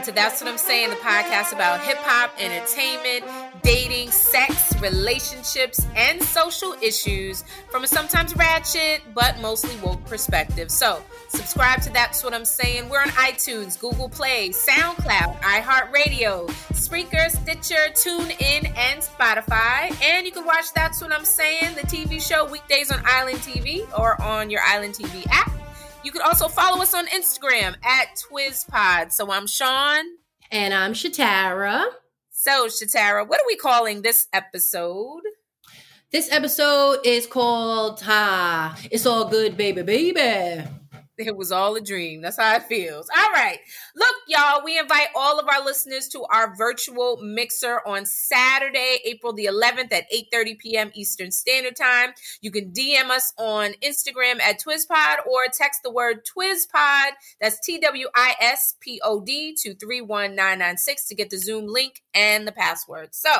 welcome to That's What I'm Saying, the podcast about hip hop, entertainment, dating, sex, relationships, and social issues from a sometimes ratchet but mostly woke perspective. So, subscribe to That's What I'm Saying. We're on iTunes, Google Play, SoundCloud, iHeartRadio, Spreaker, Stitcher, TuneIn, and Spotify. And you can watch That's What I'm Saying, the TV show, weekdays on Island TV or on your Island TV app. You can also follow us on Instagram at TwisPod. So I'm Sean. And I'm Shatara. So, Shatara, what are we calling this episode? This episode is called Ah, It's All Good, Baby, Baby. It was all a dream. That's how it feels. All right. Look, y'all, we invite all of our listeners to our virtual mixer on Saturday, April the 11th at 8:30 p.m. Eastern Standard Time. You can DM us on Instagram at TwisPod or text the word TwisPod. That's T W I S P O D to 31996 to get the Zoom link and the password. So,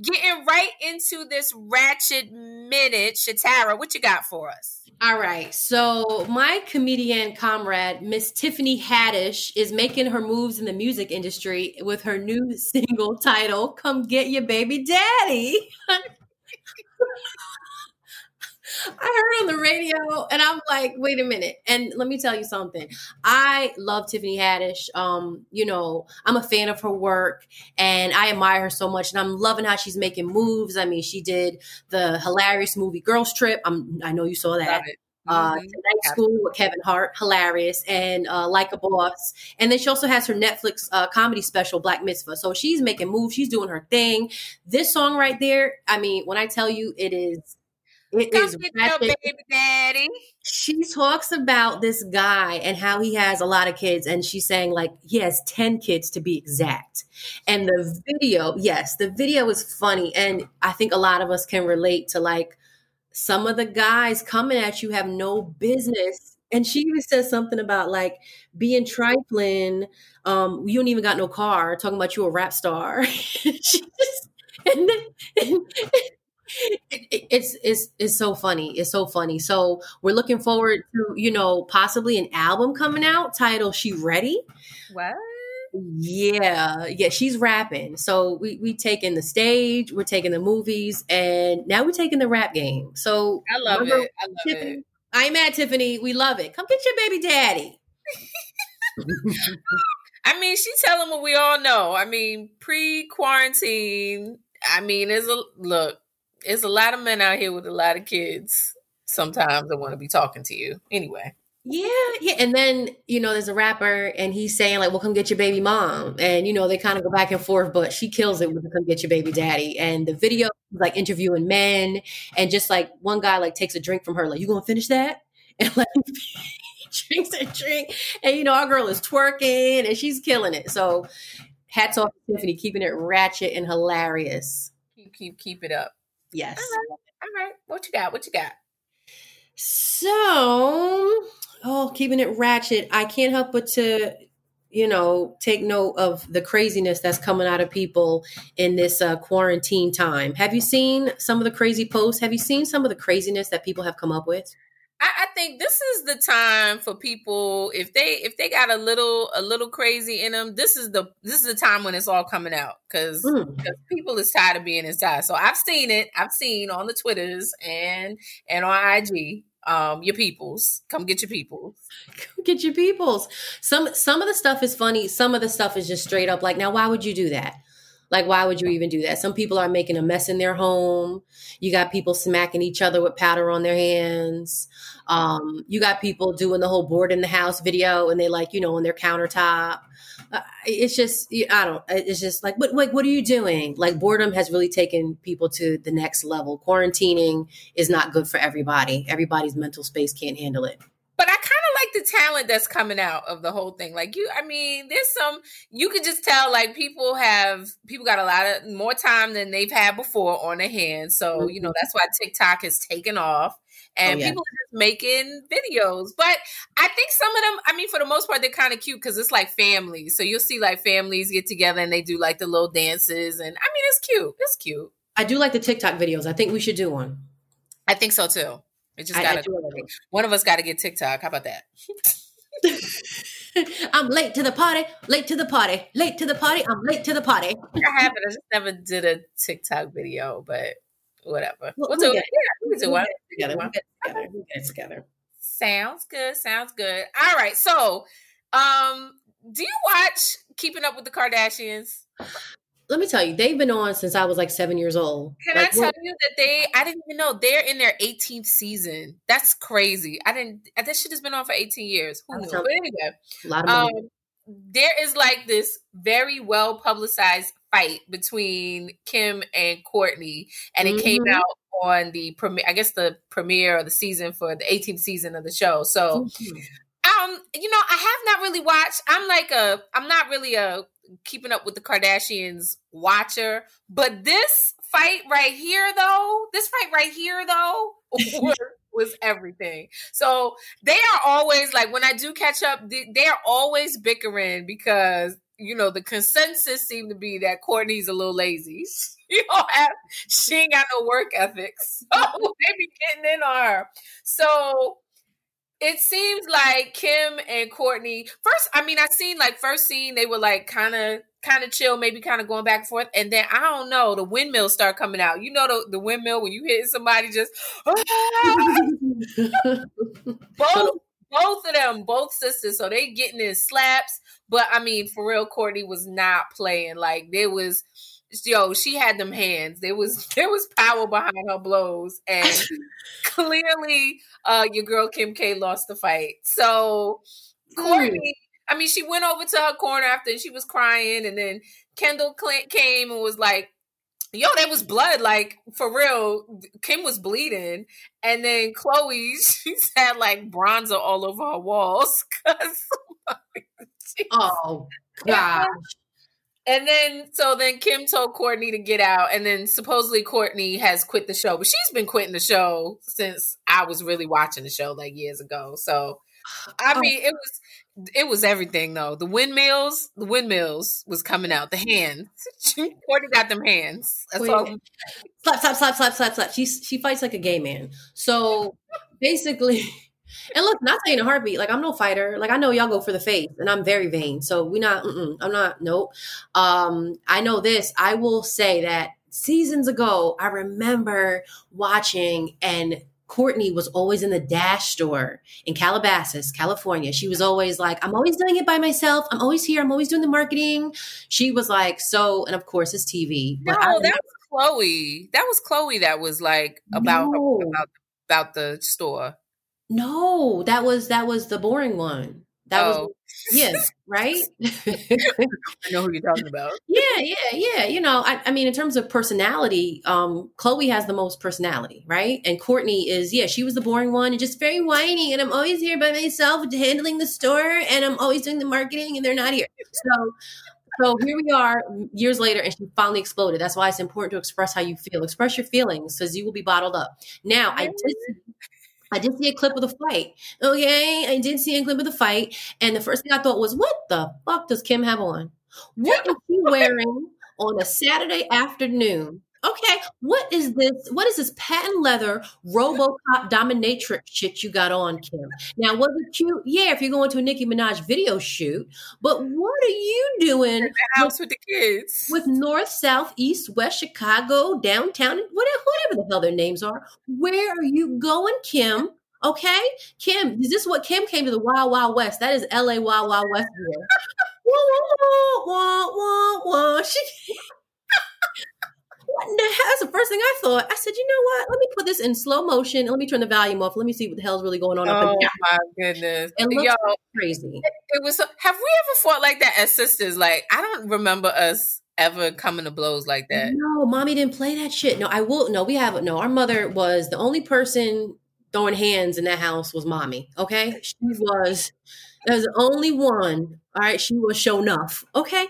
getting right into this ratchet minute, Shatara, what you got for us? All right. So, my comedian comrade, Miss Tiffany Haddish, is making her moves in the music industry with her new single title, Come Get Your Baby Daddy. I heard on the radio and I'm like, wait a minute. And let me tell you something. I love Tiffany Haddish. Um, you know, I'm a fan of her work and I admire her so much. And I'm loving how she's making moves. I mean, she did the hilarious movie Girls Trip. I'm, I know you saw that. Uh, mm-hmm. Tonight School with Kevin Hart, hilarious, and uh, Like a Boss. And then she also has her Netflix uh, comedy special, Black Mitzvah. So she's making moves, she's doing her thing. This song right there, I mean, when I tell you it is it Come is baby daddy. She talks about this guy and how he has a lot of kids, and she's saying like he has ten kids to be exact. And the video, yes, the video is funny, and I think a lot of us can relate to like some of the guys coming at you have no business. And she even says something about like being trifling. Um, you don't even got no car. Talking about you a rap star. just, and then, it's it's it's so funny. It's so funny. So we're looking forward to you know possibly an album coming out titled "She Ready." What? Yeah, yeah, she's rapping. So we we taking the stage, we're taking the movies, and now we're taking the rap game. So I love it. I love Tiffany, it. I'm at Tiffany. We love it. Come get your baby daddy. I mean, she's telling what we all know. I mean, pre quarantine. I mean, there's a look it's a lot of men out here with a lot of kids. Sometimes I want to be talking to you. Anyway. Yeah, yeah. And then, you know, there's a rapper and he's saying, like, well, come get your baby mom. And, you know, they kind of go back and forth, but she kills it with come get your baby daddy. And the video, like, interviewing men. And just like one guy, like, takes a drink from her, like, you gonna finish that? And, like, drinks a drink. And, you know, our girl is twerking and she's killing it. So, hats off to Tiffany, keeping it ratchet and hilarious. Keep, keep, keep it up. Yes. All right. All right. What you got? What you got? So, oh, keeping it ratchet. I can't help but to, you know, take note of the craziness that's coming out of people in this uh, quarantine time. Have you seen some of the crazy posts? Have you seen some of the craziness that people have come up with? I, I, think this is the time for people if they if they got a little a little crazy in them. This is the this is the time when it's all coming out because mm. people is tired of being inside. So I've seen it. I've seen on the twitters and and on IG. Um, your peoples, come get your peoples. Come get your peoples. Some some of the stuff is funny. Some of the stuff is just straight up like, now why would you do that? Like, why would you even do that? Some people are making a mess in their home. You got people smacking each other with powder on their hands. Um, you got people doing the whole board in the house video and they like, you know, on their countertop. Uh, it's just, I don't, it's just like, what like, what are you doing? Like, boredom has really taken people to the next level. Quarantining is not good for everybody. Everybody's mental space can't handle it but I kind of like the talent that's coming out of the whole thing. Like you, I mean, there's some you could just tell like people have people got a lot of more time than they've had before on their hands. So mm-hmm. you know that's why TikTok has taken off. Oh, and oh, yeah. people are just making videos. But I think some of them, I mean, for the most part, they're kind of cute because it's like families. So you'll see like families get together and they do like the little dances. And I mean, it's cute. It's cute. I do like the TikTok videos. I think we should do one. I think so too. It just got to. One of us got to get TikTok. How about that? I'm late to the party, late to the party, late to the party. I'm late to the party. I haven't. I just never did a TikTok video, but whatever. We'll, we'll do it. Yeah, we can do it together. We'll get it together. We'll get it together. Sounds good. Sounds good. All right. So, um, do you watch Keeping Up with the Kardashians? let me tell you, they've been on since I was like seven years old. Can like, I tell you that they? I didn't even know they're in their 18th season. That's crazy. I didn't. This shit has been on for 18 years. Who knew? But anyway, a lot of money. Um, there is like this very well publicized fight between Kim and Kourtney, and it mm-hmm. came out on the premiere. I guess the premiere of the season for the 18th season of the show. So. Mm-hmm. Um, you know, I have not really watched. I'm like a, I'm not really a keeping up with the Kardashians watcher, but this fight right here, though, this fight right here, though, was, was everything. So they are always like, when I do catch up, they, they are always bickering because you know the consensus seemed to be that Kourtney's a little lazy. You know, have, she ain't got no work ethics, so they be getting in on her. So it seems like Kim and Kourtney first. I mean, I seen like first scene they were like kind of kind of chill, maybe kind of going back and forth, and then I don't know the windmills start coming out. You know the the windmill when you hit somebody just both both of them, both sisters, so they getting in slaps. But I mean, for real, Kourtney was not playing. Like there was yo, she had them hands. There was there was power behind her blows, and clearly, uh, your girl Kim K lost the fight. So Kourtney. mm. I mean, she went over to her corner after and she was crying, and then Kendall Clint came and was like. Yo, there was blood, like for real. Kim was bleeding, and then Khloe, she's had like bronzer all over her walls. Cause, oh gosh, and then, so then Kim told Kourtney to get out, and then supposedly Kourtney has quit the show, but she's been quitting the show since I was really watching the show like years ago. So, I oh. mean, it was it was everything though. The windmills, the windmills was coming out. The hands, Kourtney got them hands. That's all. Slap, slap, slap, slap, slap, slap. She she fights like a gay man. So basically. And look, not saying a heartbeat. Like I'm no fighter. Like I know y'all go for the face, and I'm very vain. So we not. I'm not. Nope. Um, I know this. I will say that seasons ago, I remember watching and Kourtney was always in the Dash store in Calabasas, California. She was always like, I'm always doing it by myself. I'm always here. I'm always doing the marketing. She was like, so, and of course, it's TV. No, that was Khloe. That was Khloe that was like about, no. about, about the store. No, that was that was the boring one. That oh. was yes, right? I know who you're talking about. Yeah, yeah, yeah. You know, I, I, mean, in terms of personality, um, Khloe has the most personality, right? And Kourtney is, yeah, she was the boring one and just very whiny. And I'm always here by myself handling the store, and I'm always doing the marketing, and they're not here. So, so here we are years later, and she finally exploded. That's why it's important to express how you feel. Express your feelings, because you will be bottled up. Now, I did I did see a clip of the fight. Okay, I did see a clip of the fight, and the first thing I thought was, "What the fuck does Kim have on? What is she wearing on a Saturday afternoon Okay, what is this? What is this patent leather RoboCop dominatrix shit you got on, Kim? Now, was it cute? Yeah, if you're going to a Nicki Minaj video shoot, but what are you doing? house with, with, the kids with North, South, East, West, Chicago, downtown, whatever, whatever the hell their names are. Where are you going, Kim? Okay, Kim, is this what Kim came to the Wild Wild West? That is L.A. Wild Wild West here. wah, wah, wah, wah, She what in the hell? That's the first thing I thought. I said, you know what? Let me put this in slow motion and let me turn the volume off. Let me see what the hell's really going on. Up in there. Oh my goodness! It looks Yo, crazy. It, it was. Have we ever fought like that as sisters? Like I don't remember us ever coming to blows like that. No, mommy didn't play that shit. No, I will. No, we have. No, our mother was the only person throwing hands in that house was mommy. Okay, she was. That was the only one. All right, she was show enough. Okay.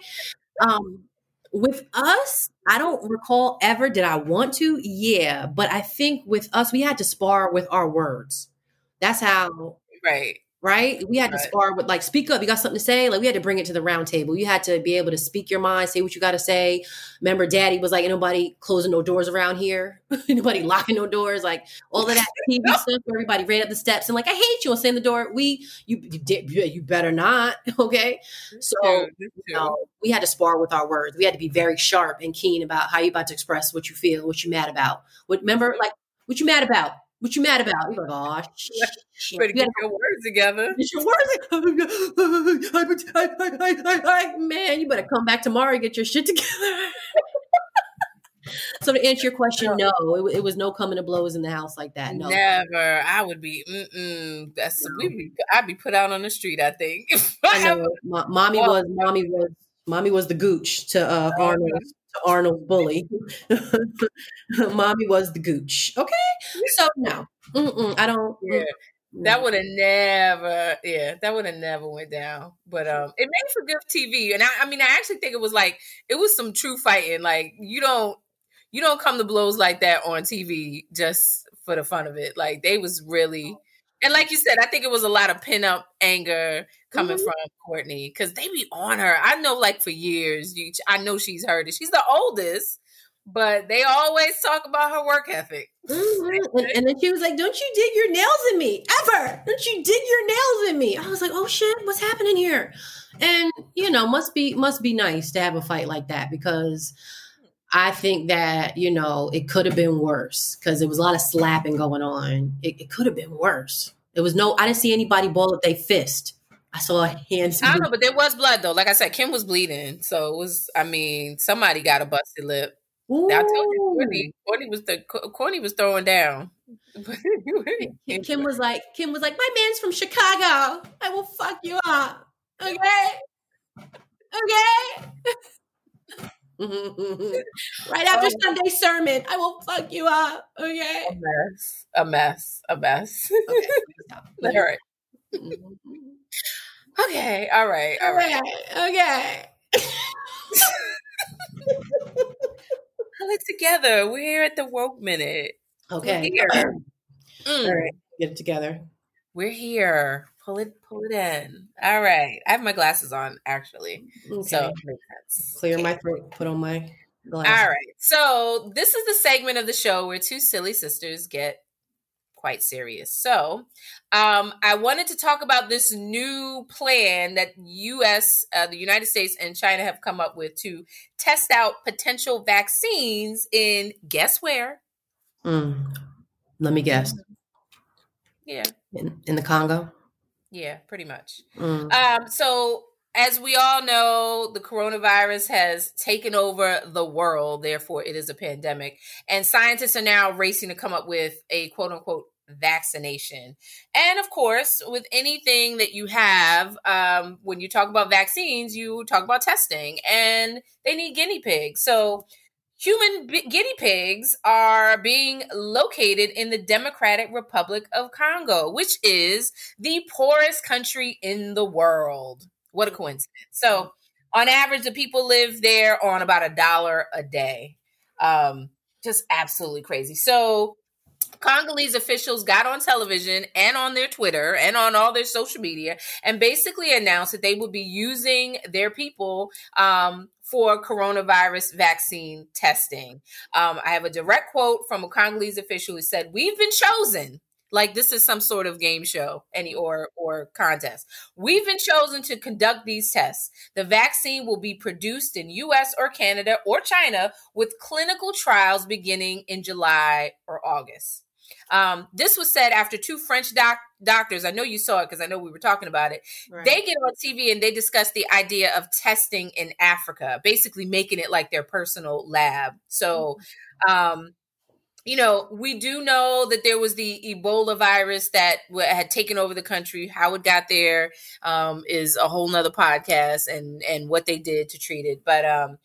Um, with us, I don't recall ever did I want to. Yeah, but I think with us, we had to spar with our words. That's how. Right. Right? We had to spar with like speak up. You got something to say? Like we had to bring it to the round table. You had to be able to speak your mind, say what you got to say. Remember, Daddy was like, "Ain't nobody closing no doors around here. Nobody locking no doors." Like all of that TV stuff where everybody ran up the steps and like, "I hate you," and slam the door. We, you, you, did, you better not. Okay, so you know, we had to spar with our words. We had to be very sharp and keen about how you about to express what you feel, what you mad about. What remember, like what you mad about? What you mad about? You're like, oh shit. You get your words together. Get your words. I, I, I, I, man, you better come back tomorrow and get your shit together. so to answer your question, no, it, it was no coming to blows in the house like that. No, Never. I would be. Mm-mm. That's we. Be, I'd be put out on the street. I think. I know. Mo- mommy was mommy was mommy was the gooch to uh, Arnold to Arnold's bully. mommy was the gooch. Okay, so no, Mm-mm, I don't. Yeah. That would have never, yeah, that would have never went down. But um, it made for good TV, and I, I mean, I actually think it was like it was some true fighting. Like you don't, you don't come to blows like that on TV just for the fun of it. Like they was really, and like you said, I think it was a lot of pin up anger coming Mhm. from Kourtney because they be on her. I know, like for years, you, I know she's heard it. She's the oldest, but they always talk about her work ethic. Mhm. And, and then she was like, "Don't you dig your nails in me ever? Don't you dig your nails in me?" I was like, "Oh shit, what's happening here?" And you know, must be must be nice to have a fight like that because I think that you know it could have been worse because there was a lot of slapping going on. It, it could have been worse. There was no, I didn't see anybody ball up their fist. I saw hands. I don't know, but there was blood though. Like I said, Kim was bleeding, so it was. I mean, somebody got a busted lip. I told you, Ooh. Kourtney, Kourtney was the Kourtney was throwing down. Kim was like, Kim was like, my man's from Chicago. I will fuck you up. Okay. Okay. Mm-hmm, mm-hmm. right after Oh. Sunday sermon, I will fuck you up. Okay. a mess, a mess, a mess. Okay. all right, mm-hmm. okay, all right, all right. Okay. Pull it together. We're here at the woke minute. Okay. We're here. Mm, right. Get it together. We're here. Pull it, pull it in. All right. I have my glasses on actually, Okay. so it makes sense. Clear Okay. my throat. Put on my glasses. All right. So this is the segment of the show where two silly sisters get quite serious. So um, I wanted to talk about this new plan that U.S., uh, the United States, and China have come up with to test out potential vaccines in guess where? Mm. Let me guess. Yeah, In, in the Congo. Yeah, pretty much. Mm. Um, so as we all know, the coronavirus has taken over the world, therefore it is a pandemic. And scientists are now racing to come up with a quote unquote vaccination. And of course, with anything that you have, um, when you talk about vaccines, you talk about testing and they need guinea pigs. So Human guinea pigs are being located in the Democratic Republic of Congo, which is the poorest country in the world. What a coincidence. So, on average, the people live there on about a dollar a day. Um, just absolutely crazy. So, Congolese officials got on television and on their Twitter and on all their social media and basically announced that they would be using their people um, for coronavirus vaccine testing. Um, I have a direct quote from a Congolese official who said, "We've been chosen." Like this is some sort of game show, any or or contest. We've been chosen to conduct these tests. The vaccine will be produced in U.S. or Canada or China, with clinical trials beginning in July or August. Um, this was said after two French doc- doctors. I know you saw it because I know we were talking about it. Right. They get on TV and they discuss the idea of testing in Africa, basically making it like their personal lab. So, um, you know, we do know that there was the Ebola virus that had taken over the country. How it got there um, is a whole nother podcast, and and what they did to treat it. But um,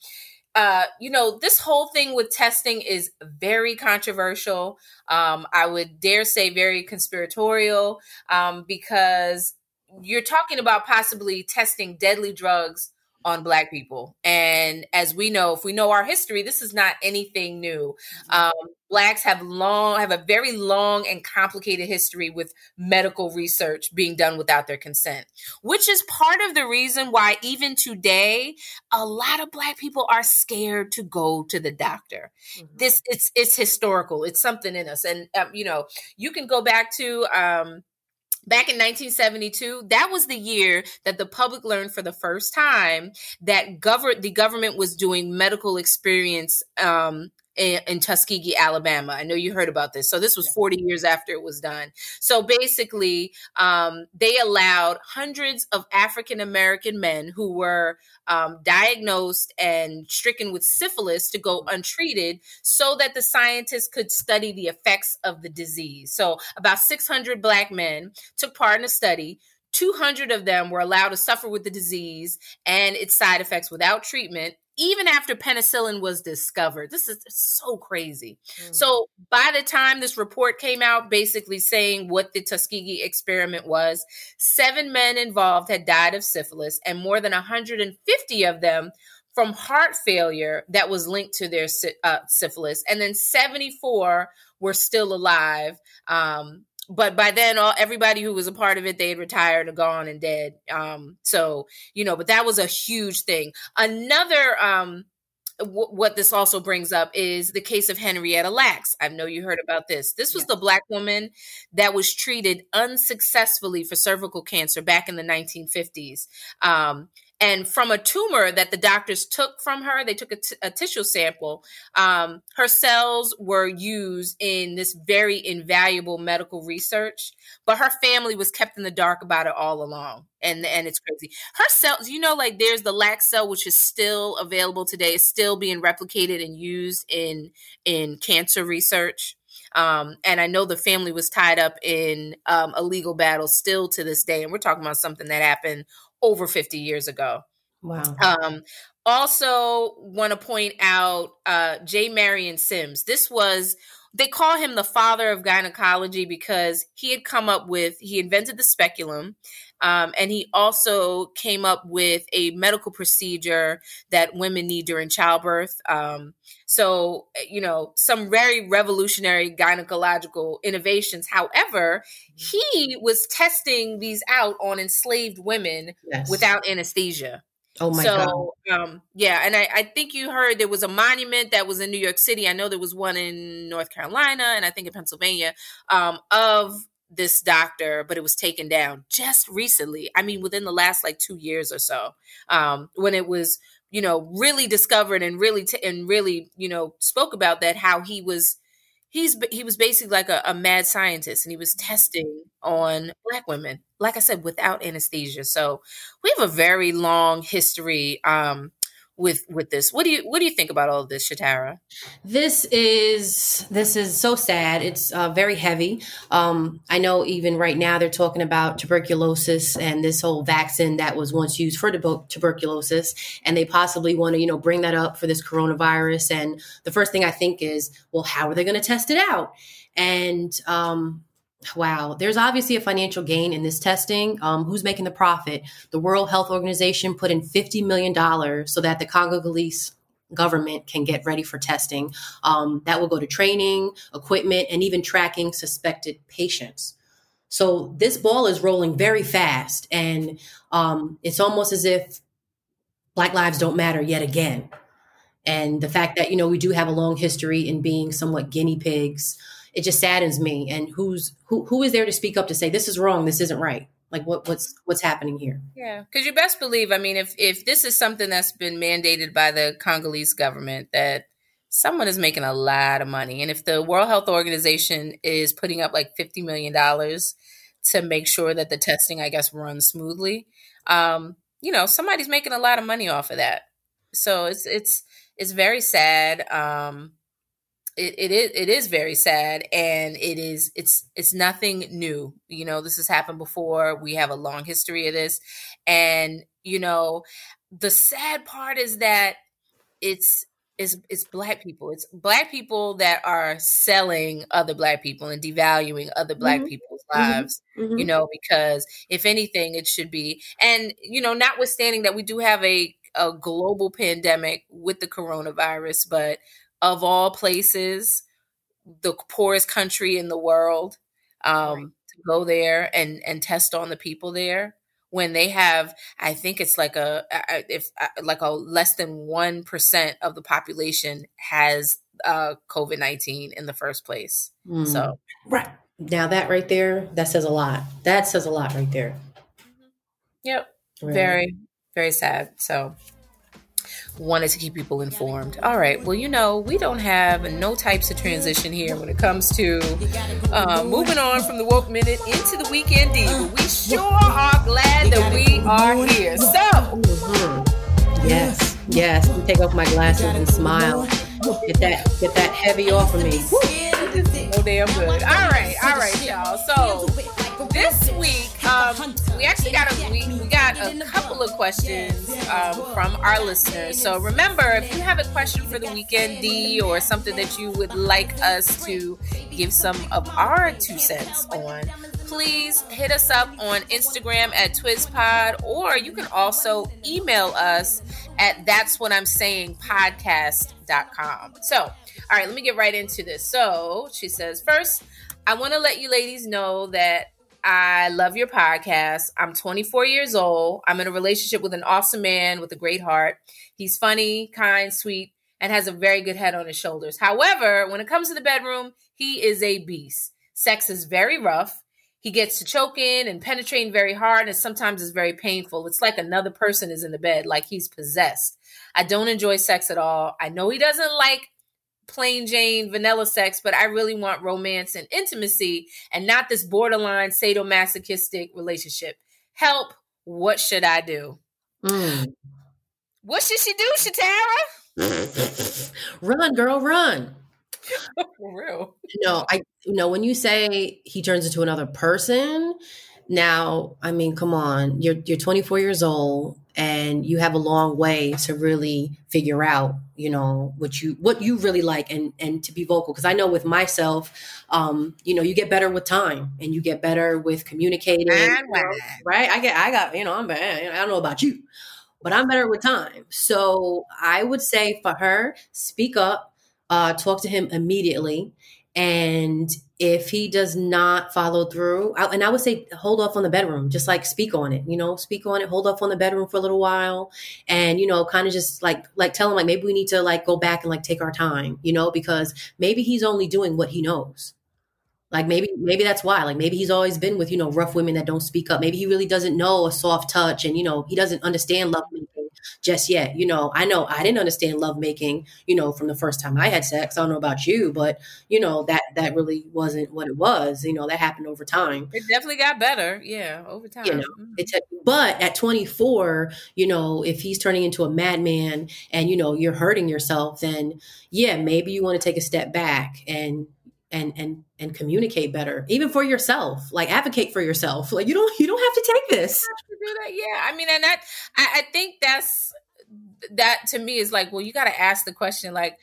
uh, you know, this whole thing with testing is very controversial. Um, I would dare say very conspiratorial um, because you're talking about possibly testing deadly drugs on black people. And as we know if we know our history this is not anything new. Mm-hmm. um, blacks have long have a very long and complicated history with medical research being done without their consent which is part of the reason why even today a lot of black people are scared to go to the doctor. Mm-hmm. this it's it's historical. It's something in us. And um, you know you can go back to um, back in 1972 that was the year that the public learned for the first time that govern the government was doing medical experience um, in, in, Tuskegee, Alabama. I know you heard about this. So this was 40 years after it was done. So basically, um, they allowed hundreds of African American men who were um, diagnosed and stricken with syphilis to go untreated so that the scientists could study the effects of the disease. So about 600 black men took part in a study. 200 of them were allowed to suffer with the disease and its side effects without treatment even after penicillin was discovered. This is so crazy. Mm. So, by the time this report came out, basically saying what the Tuskegee experiment was, seven men involved had died of syphilis, and more than 150 of them from heart failure that was linked to their uh, syphilis, and then 74 were still alive. Um, but by then all everybody who was a part of it they had retired and gone and dead um so you know but that was a huge thing another um w- what this also brings up is the case of Henrietta Lacks. I know you heard about this. This was the black woman that was treated unsuccessfully for cervical cancer back in the 1950s. Um, and from a tumor that the doctors took from her, they took a, t- a tissue sample. Um, her cells were used in this very invaluable medical research, but her family was kept in the dark about it all along. And and it's crazy. Her cells, you know, like there's the lax cell, which is still available today, is still being replicated and used in in cancer research. Um, and I know the family was tied up in um, a legal battle still to this day. And we're talking about something that happened over 50 years ago. Wow. Um, also, want to point out uh, J. Marion Sims. This was they call him the father of gynecology because he had come up with he invented the speculum um, and he also came up with a medical procedure that women need during childbirth. Um, so you know some very revolutionary gynecological innovations. However he was testing these out on enslaved women yes. without anesthesia Oh my so, God. Um, yeah, and I, I think you heard there was a monument that was in New York City. I know there was one in North Carolina and I think in Pennsylvania um, of this doctor, but it was taken down just recently. I mean, within the last like two years or so, um, when it was, you know, really discovered and really t- and really, you know, spoke about that how he was he's he was basically like a, a, mad scientist and he was testing on black women like i said without anesthesia. So we have a very long history um, with with this. What do you what do you think about all this, Shatara? This is this is so sad. It's uh, very heavy. Um, I know even right now they're talking about tuberculosis and this whole vaccine that was once used for tuberculosis, and they possibly want to you know bring that up for this coronavirus. And the first thing I think is, well, how are they going to test it out? And um, Wow, there's obviously a financial gain in this testing. Um, who's making the profit? The World Health Organization put in $50 million so that the Congolese government can get ready for testing. Um, that will go to training, equipment, and even tracking suspected patients. So this ball is rolling very fast, and um, it's almost as if Black lives don't matter yet again. And the fact that, you know, we do have a long history in being somewhat guinea pigs it just saddens me. And who's who who is there to speak up to say this is wrong, this isn't right? Like what what's what's happening here? Yeah, because you best believe. I mean, if if this is something that's been mandated by the Congolese government, that someone is making a lot of money, and if the World Health Organization is putting up like fifty million dollars to make sure that the testing, I guess, runs smoothly, um, you know, somebody's making a lot of money off of that. So it's it's it's very sad. Um, it, it is it is very sad and it is it's it's nothing new you know this has happened before we have a long history of this and you know the sad part is that it's it's it's black people it's black people that are selling other black people and devaluing other black mm-hmm. people's mm-hmm. lives mm-hmm. you know because if anything it should be and you know notwithstanding that we do have a a global pandemic with the coronavirus, but of all places, the poorest country in the world, um, right. to go there and and test on the people there when they have i think it's like a if like a less than 1% of the population has uh covid-19 in the first place mm. so right now that right there that says a lot that says a lot right there mm-hmm. yep right. very very sad so wanted to keep people informed. All right. Well, you know, we don't have no types of transition here when it comes to uh, moving on from the woke minute into the weekend D, but we sure are glad that we are here. So, mm-hmm. yes, yes. Let take off my glasses and smile. Get that, get that heavy off of me. Oh, damn good. All right, all right, y'all. So this week, um, we actually got a we, we got a couple of questions um, from our listeners. So remember, if you have a question for the weekend D or something that you would like us to give some of our two cents on, please hit us up on Instagram at TwisPod, or you can also email us at that's what I'm saying podcast.com. So, all right, let me get right into this. So she says, first, I want to let you ladies know that I love your podcast. I'm 24 years old. I'm in a relationship with an awesome man with a great heart. He's funny, kind, sweet, and has a very good head on his shoulders. However, when it comes to the bedroom, he is a beast. Sex is very rough. He gets to choking and penetrating very hard, and sometimes it's very painful. It's like another person is in the bed, like he's possessed. I don't enjoy sex at all. I know he doesn't like plain Jane vanilla sex, but I really want romance and intimacy and not this borderline sadomasochistic relationship. Help. What should I do? Mm. What should she do, Shatara? run, girl, run. For real. No, I you know when you say he turns into another person, now, I mean, come on, you're you're 24 years old and you have a long way to really figure out, you know, what you what you really like and and to be vocal. Because I know with myself, um, you know, you get better with time and you get better with communicating. right? I get I got, you know, I'm bad. I don't know about you, but I'm better with time. So I would say for her, speak up, uh, talk to him immediately and if he does not follow through, I, and I would say hold off on the bedroom, just like speak on it, you know, speak on it, hold off on the bedroom for a little while, and you know, kind of just like like tell him like maybe we need to like go back and like take our time, you know, because maybe he's only doing what he knows. Like maybe maybe that's why. Like maybe he's always been with you know rough women that don't speak up. Maybe he really doesn't know a soft touch, and you know he doesn't understand love making just yet. You know, I know I didn't understand lovemaking, you know, from the first time I had sex. I don't know about you, but you know, that that really wasn't what it was. You know, that happened over time. It definitely got better. Yeah, over time. You know, mm-hmm. it's a, but at 24, you know, if he's turning into a madman and you know, you're hurting yourself, then yeah, maybe you want to take a step back and and and and communicate better even for yourself like advocate for yourself like you don't you don't have to take this that yeah i mean and that I, I think that's that to me is like well you got to ask the question like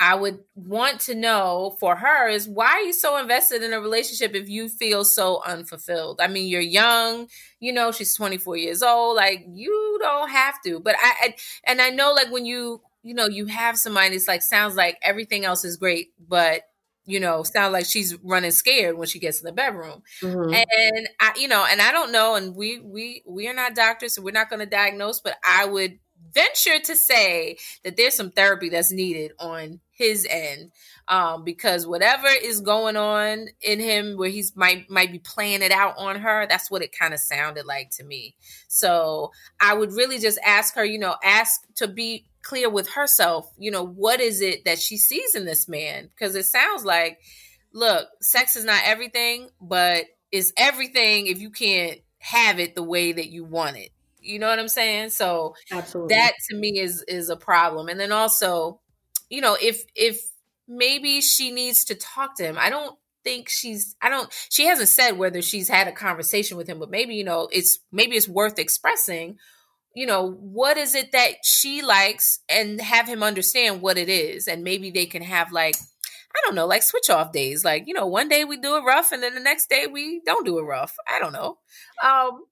I would want to know for her is why are you so invested in a relationship if you feel so unfulfilled? I mean, you're young, you know, she's 24 years old, like you don't have to. But I, I and I know like when you, you know, you have somebody it's like sounds like everything else is great, but you know, sound like she's running scared when she gets in the bedroom. Mm-hmm. And I, you know, and I don't know, and we we we are not doctors, so we're not going to diagnose, but I would venture to say that there's some therapy that's needed on his end um, because whatever is going on in him where he's might might be playing it out on her that's what it kind of sounded like to me so i would really just ask her you know ask to be clear with herself, you know, what is it that she sees in this man? Because it sounds like, look, sex is not everything, but it's everything if you can't have it the way that you want it. You know what I'm saying? So Absolutely. that to me is is a problem. And then also, you know, if if maybe she needs to talk to him. I don't think she's I don't she hasn't said whether she's had a conversation with him, but maybe, you know, it's maybe it's worth expressing you know, what is it that she likes and have him understand what it is. And maybe they can have like, I don't know, like switch off days. Like, you know, one day we do it rough and then the next day we don't do it rough. I don't know. Um,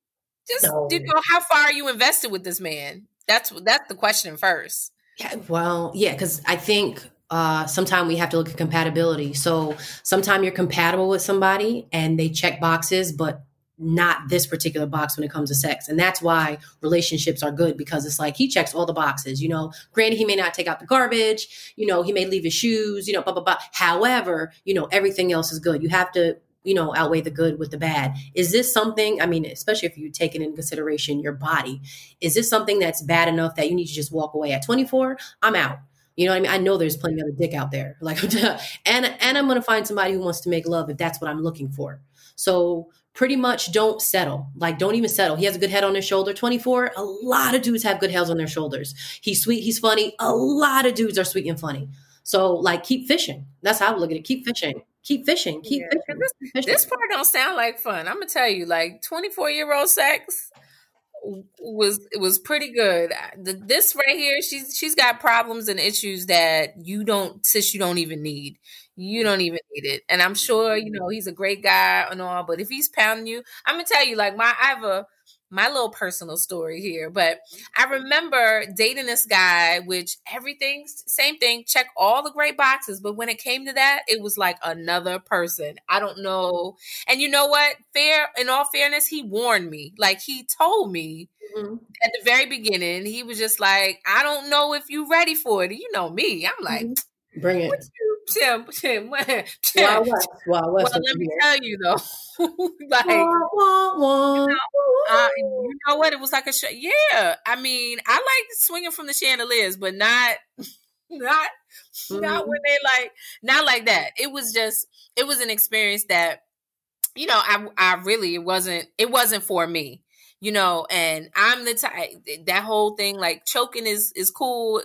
just, no. you know, how far are you invested with this man? That's that's the question first. Yeah, well, yeah, because I think uh, sometimes we have to look at compatibility. So sometimes you're compatible with somebody and they check boxes, but not this particular box when it comes to sex. And that's why relationships are good because it's like he checks all the boxes, you know. Granted, he may not take out the garbage, you know, he may leave his shoes, you know, blah, blah, blah. However, you know, everything else is good. You have to, you know, outweigh the good with the bad. Is this something, I mean, especially if you take it into consideration your body, is this something that's bad enough that you need to just walk away at 24? I'm out. You know what I mean? I know there's plenty of other dick out there. Like, and and I'm gonna find somebody who wants to make love if that's what I'm looking for. So pretty much don't settle. Like, don't even settle. He has a good head on his shoulder. 24, a lot of dudes have good heads on their shoulders. He's sweet, he's funny. A lot of dudes are sweet and funny. So, like, keep fishing. That's how I look at it. Keep fishing. Keep fishing. Keep yeah, fishing. This, fishing. this part don't sound like fun. I'm gonna tell you, like 24 year old sex was it was pretty good. This right here, she's she's got problems and issues that you don't, sis, you don't even need you don't even need it. And I'm sure, you know, he's a great guy and all, but if he's pounding you, I'm gonna tell you, like my I have a my little personal story here, but I remember dating this guy, which everything, same thing, check all the great boxes. But when it came to that, it was like another person. I don't know. And you know what? Fair, in all fairness, he warned me. Like he told me mm-hmm. at the very beginning, he was just like, I don't know if you're ready for it. You know me. I'm like, mm-hmm. Bring it. Tim, Tim, Tim. Wild West, Wild West well, let me tell you though, like, wah, wah, wah. You, know, uh, you, know, what? It was like a show. Yeah, I mean, I like swinging from the chandeliers, but not, not, mm-hmm. not when they like, not like that. It was just, it was an experience that, you know, I, I really, it wasn't, it wasn't for me you know and i'm the type that whole thing like choking is is cool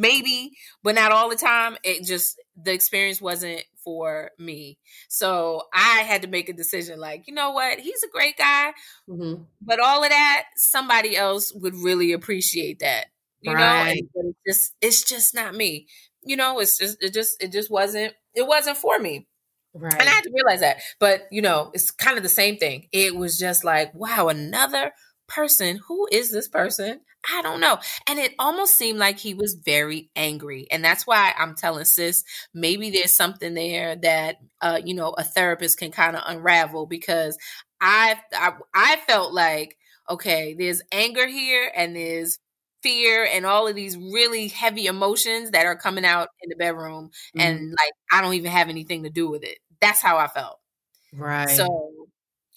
maybe, but not all the time. It just the experience wasn't for me. So I had to make a decision like, you know what? He's a great guy, mm-hmm. but all of that, somebody else would really appreciate that. You right. know, and it's just it's just not me. You know, it's just it just it just wasn't it wasn't for me. Right. And I had to realize that. But, you know, it's kind of the same thing. It was just like, wow, another person. Who is this person? I don't know. And it almost seemed like he was very angry. And that's why I'm telling sis, maybe there's something there that, uh, you know, a therapist can kind of unravel because I, I, I felt like, okay, there's anger here and there's fear and all of these really heavy emotions that are coming out in the bedroom. Mm-hmm. And like, I don't even have anything to do with it. That's how I felt. Right. So,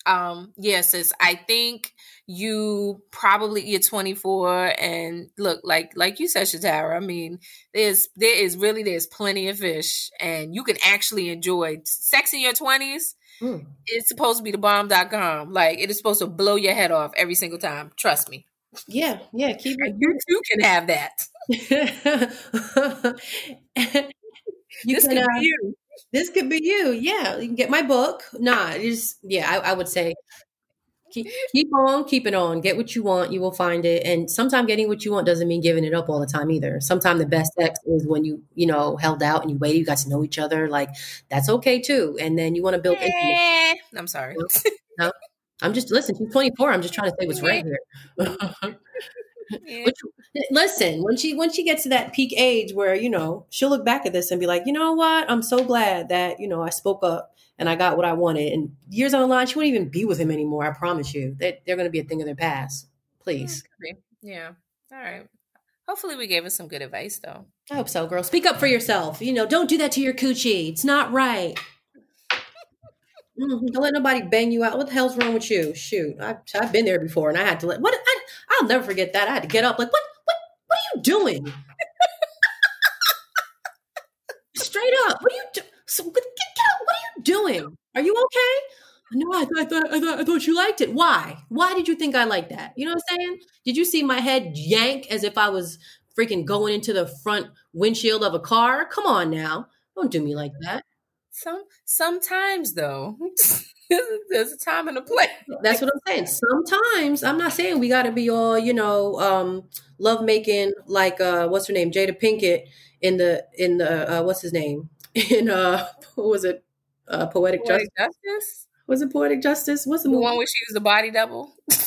um, yes, yeah, I think you probably you're 24 and look like like you said Shatara, I mean there's there is really there's plenty of fish and you can actually enjoy sex in your 20s mm. it's supposed to be the bomb.com like it is supposed to blow your head off every single time trust me. Yeah yeah keep it you too can have that. You this can, could uh, be you this could be you. Yeah you can get my book. Nah just yeah I, I would say keep, keep on keeping on. Get what you want you will find it. And sometimes getting what you want doesn't mean giving it up all the time either. Sometimes the best sex is when you you know held out and you waited you got to know each other like that's okay too. And then you want to build eh, i'm sorry. No, i'm just listen she's 24 i'm just trying to say what's right here yeah. Which, listen, when she when she gets to that peak age where you know she'll look back at this and be like, you know what, I'm so glad that you know I spoke up and I got what I wanted. And years on the line, she won't even be with him anymore. I promise you. That they're, going to be a thing of their past. Please. Yeah. All right. Hopefully, we gave us some good advice, though. I hope so, girl. Speak up for yourself. You know, don't do that to your coochie. It's not right. Mm-hmm. Don't let nobody bang you out. What the hell's wrong with you? Shoot, I've, I've been there before, and I had to let. What? I, I'll never forget that. I had to get up. Like, what? What? What are you doing? Straight up. What are you doing? So, get, get up. What are you doing? Are you okay? No, I, th- I thought I thought I thought you liked it. Why? Why did you think I liked that? You know what I'm saying? Did you see my head yank as if I was freaking going into the front windshield of a car? Come on now, don't do me like that. Some sometimes though, there's a time and a place. That's what I'm saying. Sometimes I'm not saying we got to be all you know, um, love making like uh, what's her name, Jada Pinkett in the in the uh, what's his name in uh, what was it? uh, poetic, poetic justice. justice. Was it Poetic Justice? What's the, The movie? one where she was the body double.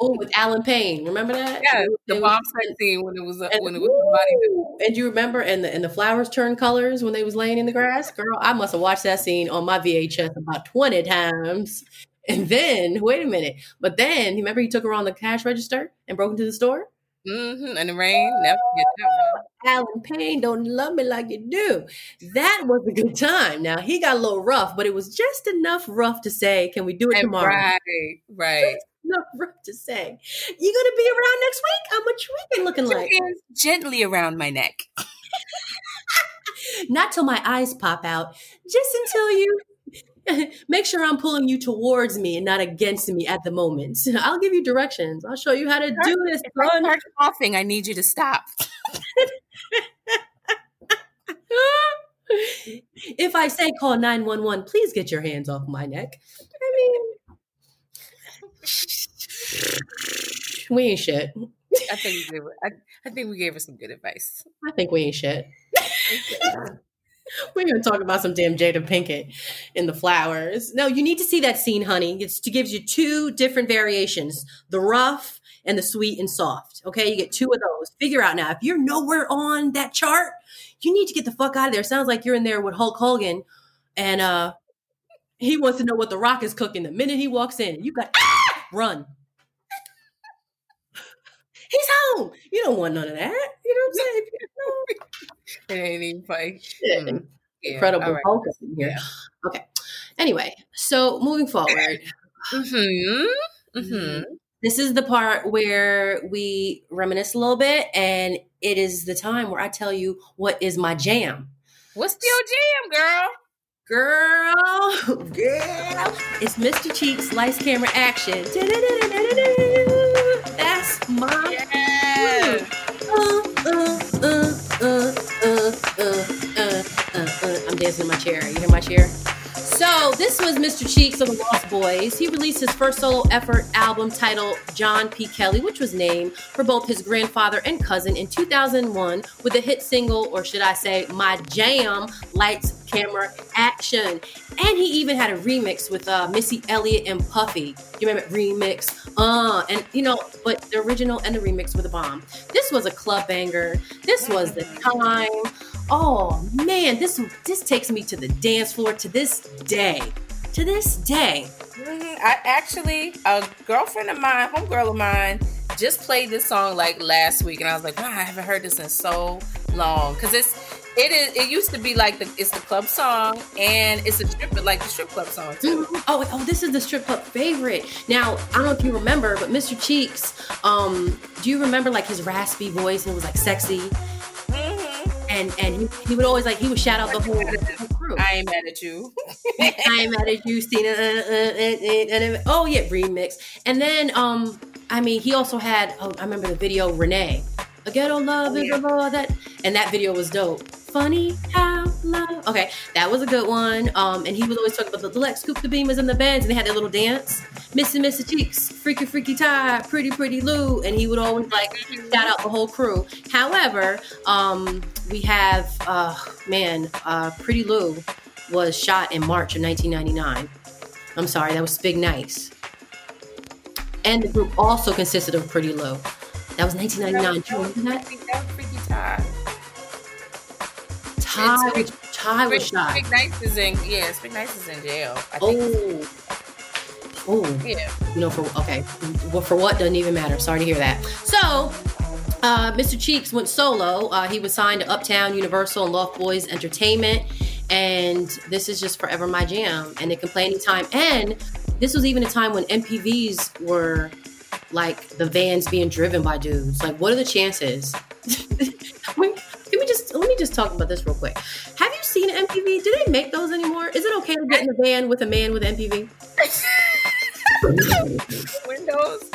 Oh, with Allen Payne. Remember that? yeah, the was- bomb set scene when it was a, and, when it was the body double. And you remember and the and the flowers turned colors when they was laying in the grass girl i must have watched that scene on my vhs about 20 times and then wait a minute but then you remember he took her on the cash register and broke into the store hmm And the rain, never forget that one. allen payne don't love me like you do that was a good time now he got a little rough but it was just enough rough to say can we do it And tomorrow right, right. enough rough to say you gonna be around next week how much weekend looking like gently around my neck. not till my eyes pop out, just until you make sure I'm pulling you towards me and not against me at the moment. I'll give you directions. I'll show you how to do this, If I start coughing, I need you to stop. if I say call 911, please get your hands off my neck. I mean, we ain't shit. I think we I, I think we gave her some good advice. I think we ain't shit. We're gonna talk about some damn Jada Pinkett in the flowers. No, you need to see that scene, honey. It's, it gives you two different variations: the rough and the sweet and soft. Okay, you get two of those. Figure out now if you're nowhere on that chart, you need to get the fuck out of there. Sounds like you're in there with Hulk Hogan, and uh, he wants to know what the Rock is cooking. The minute he walks in, you got ah! run. He's home. You don't want none of that. You know what I'm saying? It ain't even. Yeah, Mm. Yeah, incredible right. Up in here. Okay. Anyway, so moving forward, Mm-hmm. Mm-hmm. this is the part where we reminisce a little bit, and it is the time where I tell you what is my jam. What's your jam, girl? Girl, girl, it's Mr. Cheeks Lights Camera Action. That's I'm in my chair. You hear my chair? So this was Mr. Cheeks of the Lost Boyz. He released his first solo effort album titled John P. Kelly, which was named for both his grandfather and cousin in 2001 with the hit single, or should I say, My Jam, Lights, Camera, Action. And he even had a remix with uh, Missy Elliott and Puffy. You remember remix? Uh, and you know, but the original and the remix were the bomb. This was a club banger. This was the time. Oh man, this this takes me to the dance floor to this day. To this day. Mhm. I actually, a girlfriend of mine, homegirl of mine, just played this song like last week, and I was like, wow, I haven't heard this in so long because it's. It is. It used to be like the it's the club song and it's a strip like the strip club song too. Oh, oh, this is the strip club favorite. Now, I don't know if you remember, but Mr. Cheeks, um, do you remember like his raspy voice and it was like sexy? And and he, he would always like he would shout out the whole, crew. I ain't mad at you. I'm mad at you, Stina. Uh, uh, uh, uh, uh, oh yeah, remix. And then um, I mean, he also had. Oh, I remember the video Renee. A ghetto love is a law that, and that video was dope. Funny how love. Okay, that was a good one. Um, and he was always talking about the Lex, Scoop the Beamers, and the bands, and they had their little dance. Missy Missy Cheeks, Freaky Freaky Tie, Pretty Pretty Lou, and he would always like shout out the whole crew. However, um, we have uh, man, uh, Pretty Lou was shot in March of 1999. I'm sorry, that was Big Nice. And the group also consisted of Pretty Lou. That was 1999. Do you remember that? That was freaky Ty. Ty, It's- was- Ty was Big, shot. Big Nice is in yes, Big Nice is in jail. I think. Oh. Oh. Yeah. You know, for okay, well, for what doesn't even matter. Sorry to hear that. So, uh, Mr. Cheeks went solo. Uh, he was signed to Uptown, Universal, and Lost Boyz Entertainment, and this is just forever my jam. And it can play anytime. And this was even a time when MPVs were like the vans being driven by dudes. Like, what are the chances? Wait, Can we just let me just talk about this real quick? Have you seen an MPV? Do they make those anymore? Is it okay to get in a van with a man with an MPV? Windows.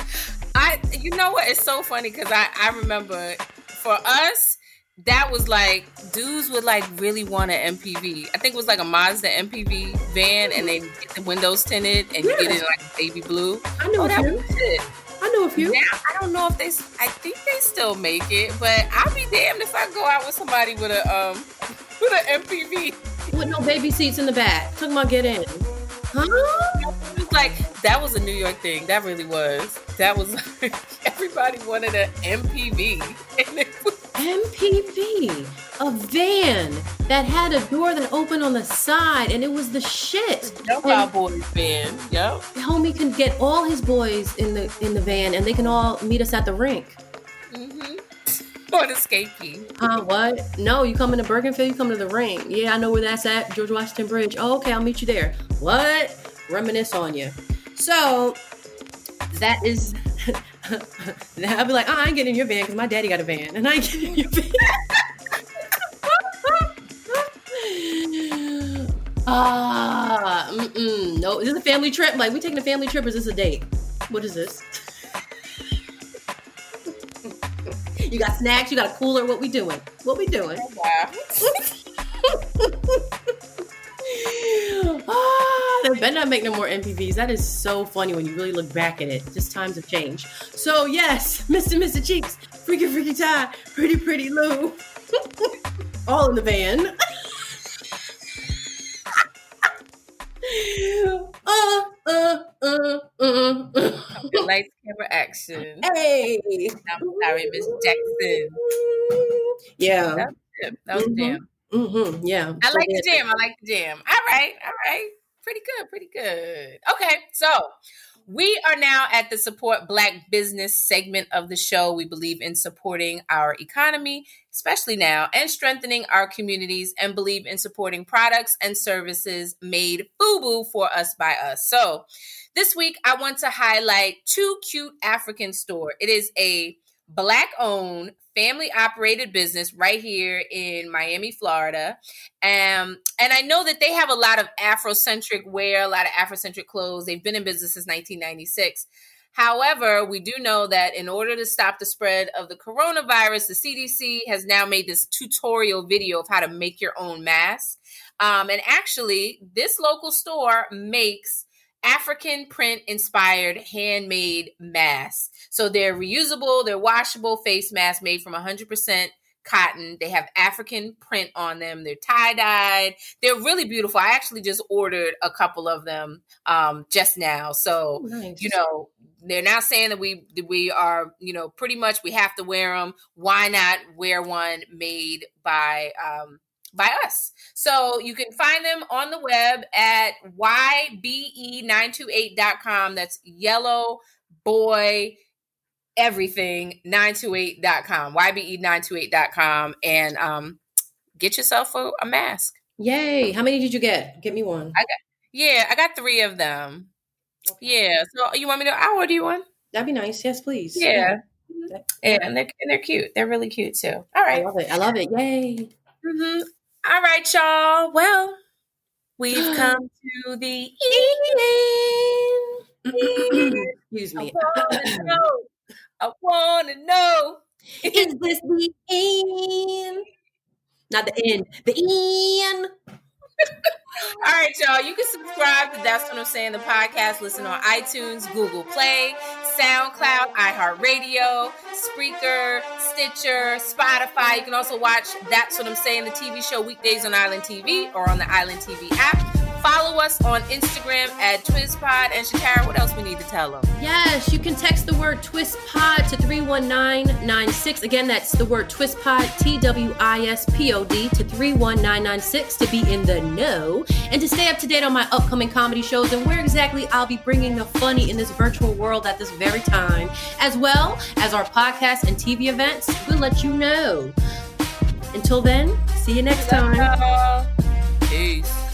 I you know what? It's so funny because I I remember for us that was like dudes would like really want an MPV. I think it was like a Mazda MPV van, and they get the windows tinted, and you get it in like baby blue. I know Oh, a that few. was it. I know a few. Now I don't know if they. I think they still make it, but I'll be damned if I go out with somebody with a um with an MPV. with no baby seats in the back. Talking about get in. Huh? It was like that was a New York thing. That really was. That was like everybody wanted an MPV. And it was MPV, a van that had a door that opened on the side, and it was the shit. Jump Out Boys band. Yep. homie can get all his boys in the in the van, and they can all meet us at the rink. Mm-hmm. Or the escapee. Huh? What? No, you come into Bergenfield, you come to the ring. Yeah, I know where that's at. George Washington Bridge. Oh, okay, I'll meet you there. What? Reminisce on you. So that is. I'll be like, oh, I ain't getting in your van because my daddy got a van, and I ain't getting in your van. Ah, mm-mm. no, is this a family trip? Like, we taking a family trip or is this a date? What is this? You got snacks, you got a cooler. What we doing? What we doing? Wow. ah, they better not make no more MPVs. That is so funny when you really look back at it. Just times have changed. So yes, Mr. and Mr. Cheeks, Freaky Freaky Tie, Pretty Pretty Lou, all in the van. uh, uh, uh, uh, uh. Lights, camera, action. Hey. I'm sorry, Miss Jackson. Yeah. That was, that was a Mhm. jam. Mm-hmm. Yeah. I like the jam. I like the jam. All right. All right. Pretty good. Pretty good. Okay. So we are now at the support Black business segment of the show. We believe in supporting our economy, especially now, and strengthening our communities, and believe in supporting products and services made FUBU for us by us. So this week, I want to highlight Two Cute African Store. It is a Black owned, family operated business right here in Miami, Florida. Um, and I know that they have a lot of Afrocentric wear, a lot of Afrocentric clothes. They've been in business since 1996. However, we do know that in order to stop the spread of the coronavirus, the CDC has now made this tutorial video of how to make your own mask. Um, and actually, this local store makes African print inspired handmade masks. So they're reusable, they're washable face masks made from 100% cotton. They have African print on them. They're tie dyed. They're really beautiful. I actually just ordered a couple of them um, just now. So, nice. you know, they're now saying that we we are, you know, pretty much we have to wear them. Why not wear one made by um, by us. So you can find them on the web at E ybe928.com. That's yellow boy everything 928.com. ybe928.com and um get yourself a, a mask. Yay! How many did you get? Get me one. I got, Yeah, I got 3 of them. Yeah. So you want me to I'll order you one? That'd be nice. Yes, please. Yeah. Yeah, and they're, and they're cute. They're really cute too. All right. I love it. I love it. Yay! Mhm. All right, y'all. Well, we've come to the end. Excuse I me. I wanna know. Is this the end? Not the end. The end. All right, y'all. You can subscribe to That's What I'm Saying, the podcast. Listen on iTunes, Google Play, SoundCloud, iHeartRadio, Spreaker, Stitcher, Spotify. You can also watch That's What I'm Saying, the TV show weekdays on Island TV or on the Island TV app. Follow us on Instagram at TwisPod. And Shatara, what else we need to tell them? Yes, you can text the word TwisPod to 31996. Again, that's the word TwisPod, T W I S P O D, to 31996 to be in the know and to stay up to date on my upcoming comedy shows and where exactly I'll be bringing the funny in this virtual world at this very time, as well as our podcast and TV events. We'll let you know. Until then, see you next time. Peace.